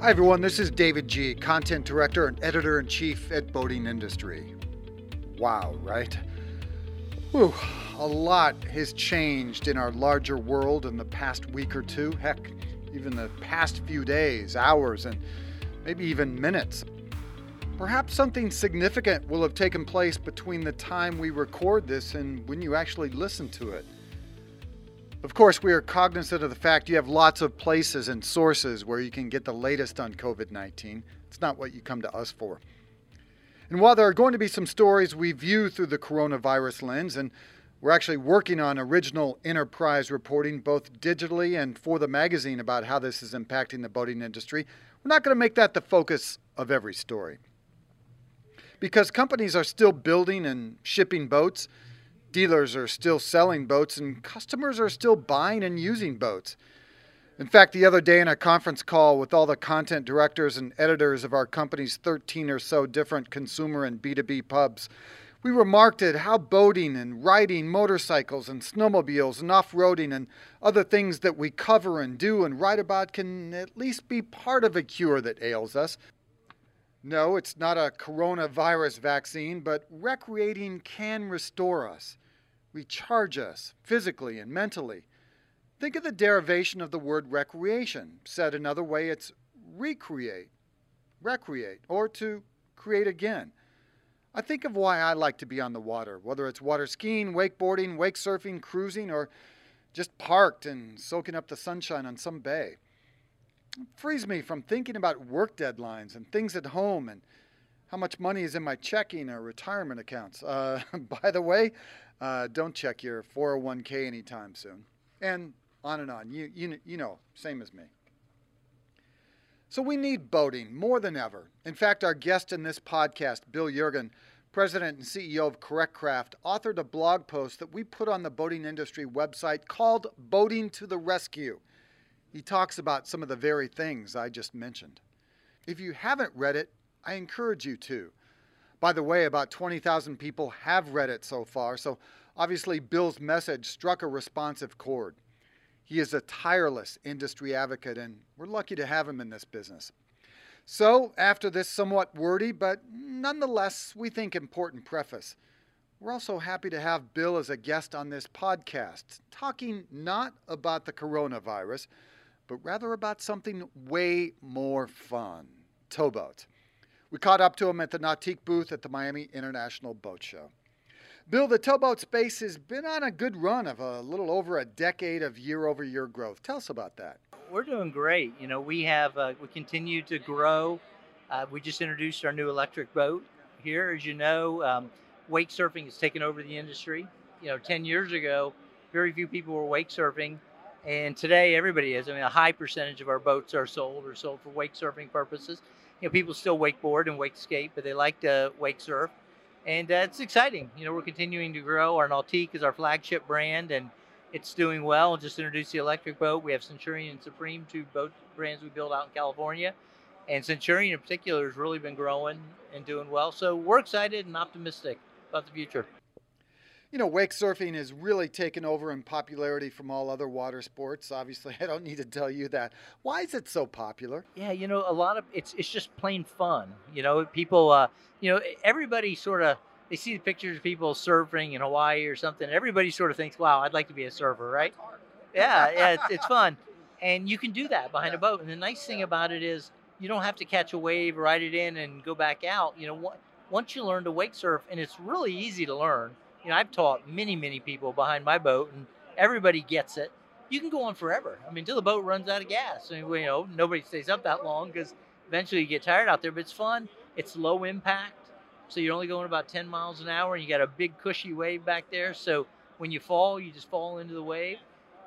Hi, everyone. This is David Gee, Content Director and Editor in Chief at Boating Industry. Wow, right? Whew, a lot has changed in our larger world in the past week or two. Heck, even the past few days, hours, and maybe even minutes. Perhaps something significant will have taken place between the time we record this and when you actually listen to it. Of course, we are cognizant of the fact you have lots of places and sources where you can get the latest on COVID 19. It's not what you come to us for. And while there are going to be some stories we view through the coronavirus lens, and we're actually working on original enterprise reporting both digitally and for the magazine about how this is impacting the boating industry, we're not going to make that the focus of every story. Because companies are still building and shipping boats, Dealers are still selling boats and customers are still buying and using boats. In fact, the other day in a conference call with all the content directors and editors of our company's 13 or so different consumer and B2B pubs, we remarked at how boating and riding motorcycles and snowmobiles and off roading and other things that we cover and do and write about can at least be part of a cure that ails us. No, it's not a coronavirus vaccine, but recreating can restore us, recharge us physically and mentally. Think of the derivation of the word recreation. Said another way, it's recreate, recreate, or to create again. I think of why I like to be on the water, whether it's water skiing, wakeboarding, wake surfing, cruising, or just parked and soaking up the sunshine on some bay frees me from thinking about work deadlines and things at home and how much money is in my checking or retirement accounts. Uh, by the way, uh, don't check your 401k anytime soon. And on and on. You, you, you know, same as me. So we need boating more than ever. In fact, our guest in this podcast, Bill Yeargin, president and CEO of Correct Craft, authored a blog post that we put on the boating industry website called Boating to the Rescue. He talks about some of the very things I just mentioned. If you haven't read it, I encourage you to. By the way, about 20,000 people have read it so far, so obviously Bill's message struck a responsive chord. He is a tireless industry advocate, and we're lucky to have him in this business. So, after this somewhat wordy, but nonetheless, we think important preface, we're also happy to have Bill as a guest on this podcast, talking not about the coronavirus, but rather about something way more fun towboat. We caught up to him at the Nautique booth at the Miami International Boat Show. Bill, the towboat space has been on a good run of a little over a decade of year over year growth. Tell us about that. We're doing great. You know, we have, uh, we continue to grow. Uh, we just introduced our new electric boat here. As you know, um, wake surfing has taken over the industry. You know, 10 years ago, very few people were wake surfing. And today, everybody is. I mean, a high percentage of our boats are sold or sold for wake surfing purposes. You know, people still wakeboard and wake skate, but they like to wake surf, and uh, it's exciting. You know, we're continuing to grow. Our Nautique is our flagship brand, and it's doing well. Just introduced the electric boat. We have Centurion and Supreme, two boat brands we build out in California, and Centurion in particular has really been growing and doing well. So we're excited and optimistic about the future you know, wake surfing has really taken over in popularity from all other water sports. Obviously, I don't need to tell you that. Why is it so popular? Yeah, you know, a lot of it's it's just plain fun. You know, people, uh, you know, everybody sort of they see the pictures of people surfing in Hawaii or something. Everybody sort of thinks, "Wow, I'd like to be a surfer," right? Yeah, yeah, it's, it's fun, and you can do that behind a boat. And the nice thing about it is you don't have to catch a wave, ride it in, and go back out. You know, once you learn to wake surf, and it's really easy to learn you know, I've taught many, many people behind my boat, and everybody gets it. You can go on forever. I mean, until the boat runs out of gas. I mean, you know, nobody stays up that long because eventually you get tired out there. But it's fun. It's low impact, so you're only going about 10 miles an hour, and you got a big cushy wave back there. So when you fall, you just fall into the wave.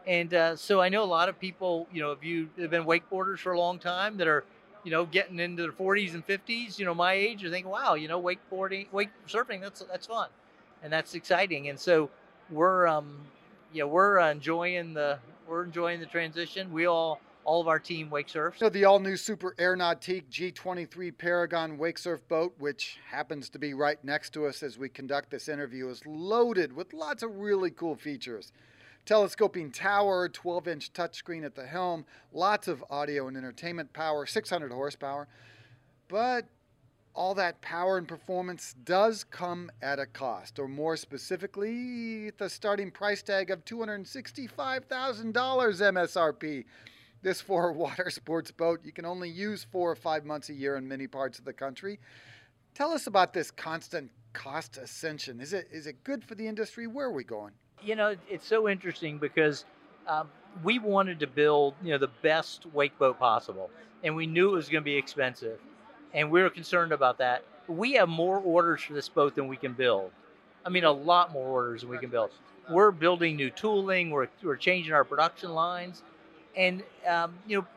And uh, so I know a lot of people, you know, if you have been wakeboarders for a long time that are, you know, getting into their 40s and 50s, you know, my age, are thinking, wow, you know, wakeboarding, wake surfing, that's that's fun and that's exciting. And so we're, um, yeah, we're enjoying the we're enjoying the transition. We all all of our team wake surfs. So the all-new Super Air Nautique G23 Paragon wake surf boat, which happens to be right next to us as we conduct this interview, is loaded with lots of really cool features. telescoping tower, 12 inch touchscreen at the helm, lots of audio and entertainment power, 600 horsepower. But all that power and performance does come at a cost, or more specifically, the starting price tag of $265,000 MSRP. This four water sports boat you can only use four or five months a year in many parts of the country. Tell us about this constant cost ascension. Is it is it good for the industry? Where are we going? You know, it's so interesting because um, we wanted to build you know the best wake boat possible, and we knew it was going to be expensive and we were concerned about that. We have more orders for this boat than we can build. I mean, a lot more orders than we can build. We're building new tooling. We're, we're changing our production lines, and um, you know,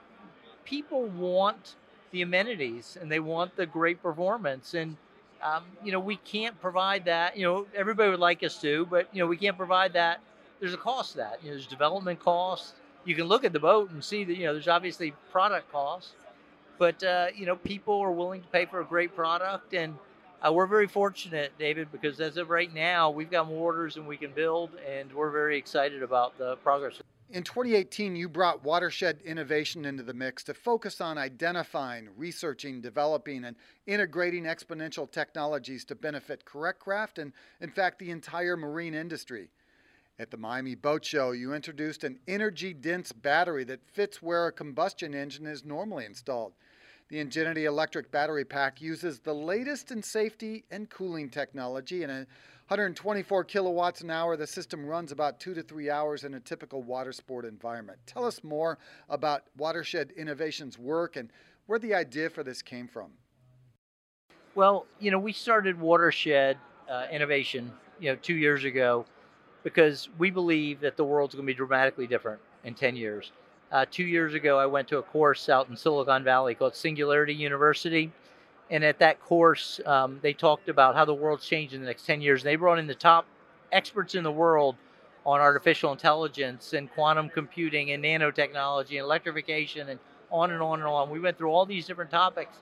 people want the amenities and they want the great performance, and um, you know, we can't provide that. You know, everybody would like us to, but you know, we can't provide that. There's a cost to that. You know, there's development costs. You can look at the boat and see that you know there's obviously product costs but uh, you know, people are willing to pay for a great product, and uh, we're very fortunate, David, because as of right now, we've got more orders than we can build, and we're very excited about the progress. In 2018, you brought watershed innovation into the mix to focus on identifying, researching, developing, and integrating exponential technologies to benefit Correct Craft and, in fact, the entire marine industry. At the Miami Boat Show, you introduced an energy dense battery that fits where a combustion engine is normally installed. The Ingenuity electric battery pack uses the latest in safety and cooling technology. And at 124 kilowatts an hour, the system runs about two to three hours in a typical water sport environment. Tell us more about Watershed Innovations' work and where the idea for this came from. Well, you know, we started Watershed uh, Innovation, you know, two years ago because we believe that the world's going to be dramatically different in 10 years. Uh, two years ago, I went to a course out in Silicon Valley called Singularity University. And at that course, um, they talked about how the world's changed in the next 10 years. And they brought in the top experts in the world on artificial intelligence and quantum computing and nanotechnology and electrification and on and on and on. We went through all these different topics.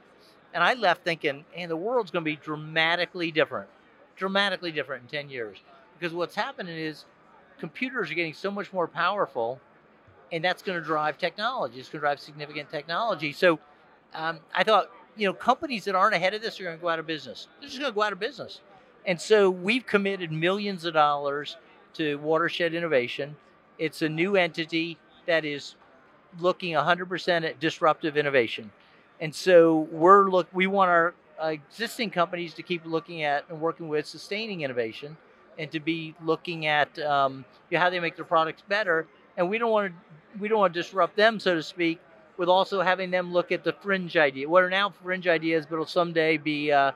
And I left thinking, and the world's going to be dramatically different, dramatically different in 10 years. Because what's happening is computers are getting so much more powerful and that's going to drive technology. It's going to drive significant technology. So um, I thought, you know, companies that aren't ahead of this are going to go out of business. They're just going to go out of business. And so we've committed millions of dollars to Watershed Innovation. It's a new entity that is looking 100% at disruptive innovation. And so we're look we want our existing companies to keep looking at and working with sustaining innovation and to be looking at um, how they make their products better. And we don't want to we don't want to disrupt them, so to speak, with also having them look at the fringe idea. What are now fringe ideas, but will someday be, uh,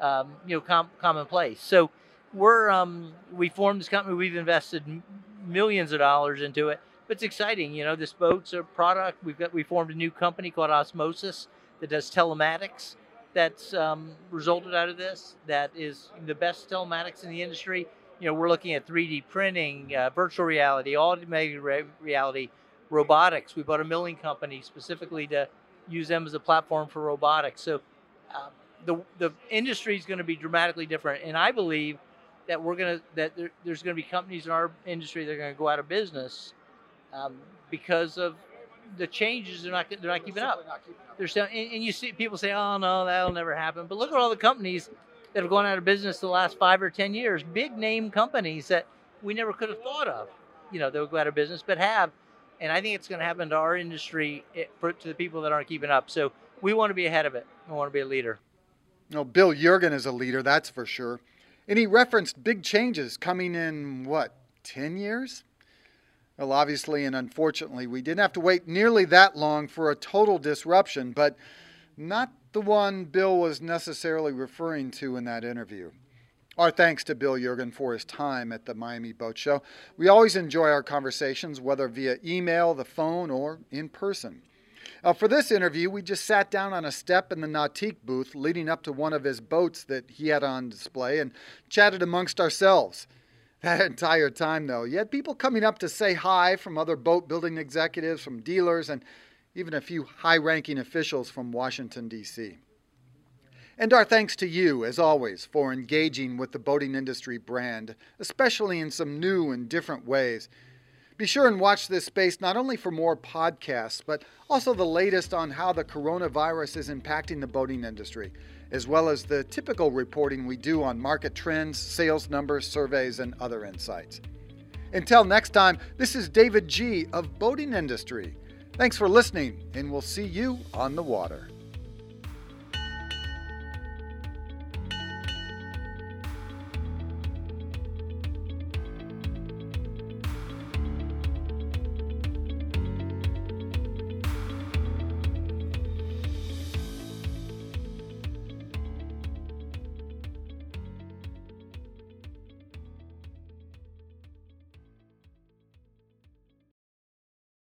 um, you know, com- commonplace. So we're um, we formed this company. We've invested millions of dollars into it. But it's exciting, you know. This boat's a product. We've got we formed a new company called Osmosis that does telematics. That's um, resulted out of this. That is the best telematics in the industry. You know, we're looking at 3D printing, uh, virtual reality, augmented re- reality, robotics. We bought a milling company specifically to use them as a platform for robotics. So um, the the industry is going to be dramatically different, and I believe that we're going to that there, there's going to be companies in our industry that are going to go out of business um, because of the changes. They're not they're not keeping up. They're still, and, and you see people say, "Oh no, that'll never happen." But look at all the companies that have gone out of business the last five or ten years. Big name companies that we never could have thought of. You know, they'll go out of business, but have and I think it's going to happen to our industry eh, for, to the people that aren't keeping up. So we want to be ahead of it. We want to be a leader. No, Bill Yeargin is a leader, that's for sure. And he referenced big changes coming in what, 10 years? Well, obviously and unfortunately, we didn't have to wait nearly that long for a total disruption, but not the one Bill was necessarily referring to in that interview. Our thanks to Bill Yeargin for his time at the Miami Boat Show. We always enjoy our conversations, whether via email, the phone, or in person. Uh, for this interview, we just sat down on a step in the Nautique booth leading up to one of his boats that he had on display and chatted amongst ourselves. That entire time, though, you had people coming up to say hi from other boat building executives, from dealers, and even a few high ranking officials from Washington, D.C. And our thanks to you, as always, for engaging with the boating industry brand, especially in some new and different ways. Be sure and watch this space not only for more podcasts, but also the latest on how the coronavirus is impacting the boating industry, as well as the typical reporting we do on market trends, sales numbers, surveys, and other insights. Until next time, this is David Gee of Boating Industry. Thanks for listening, and we'll see you on the water.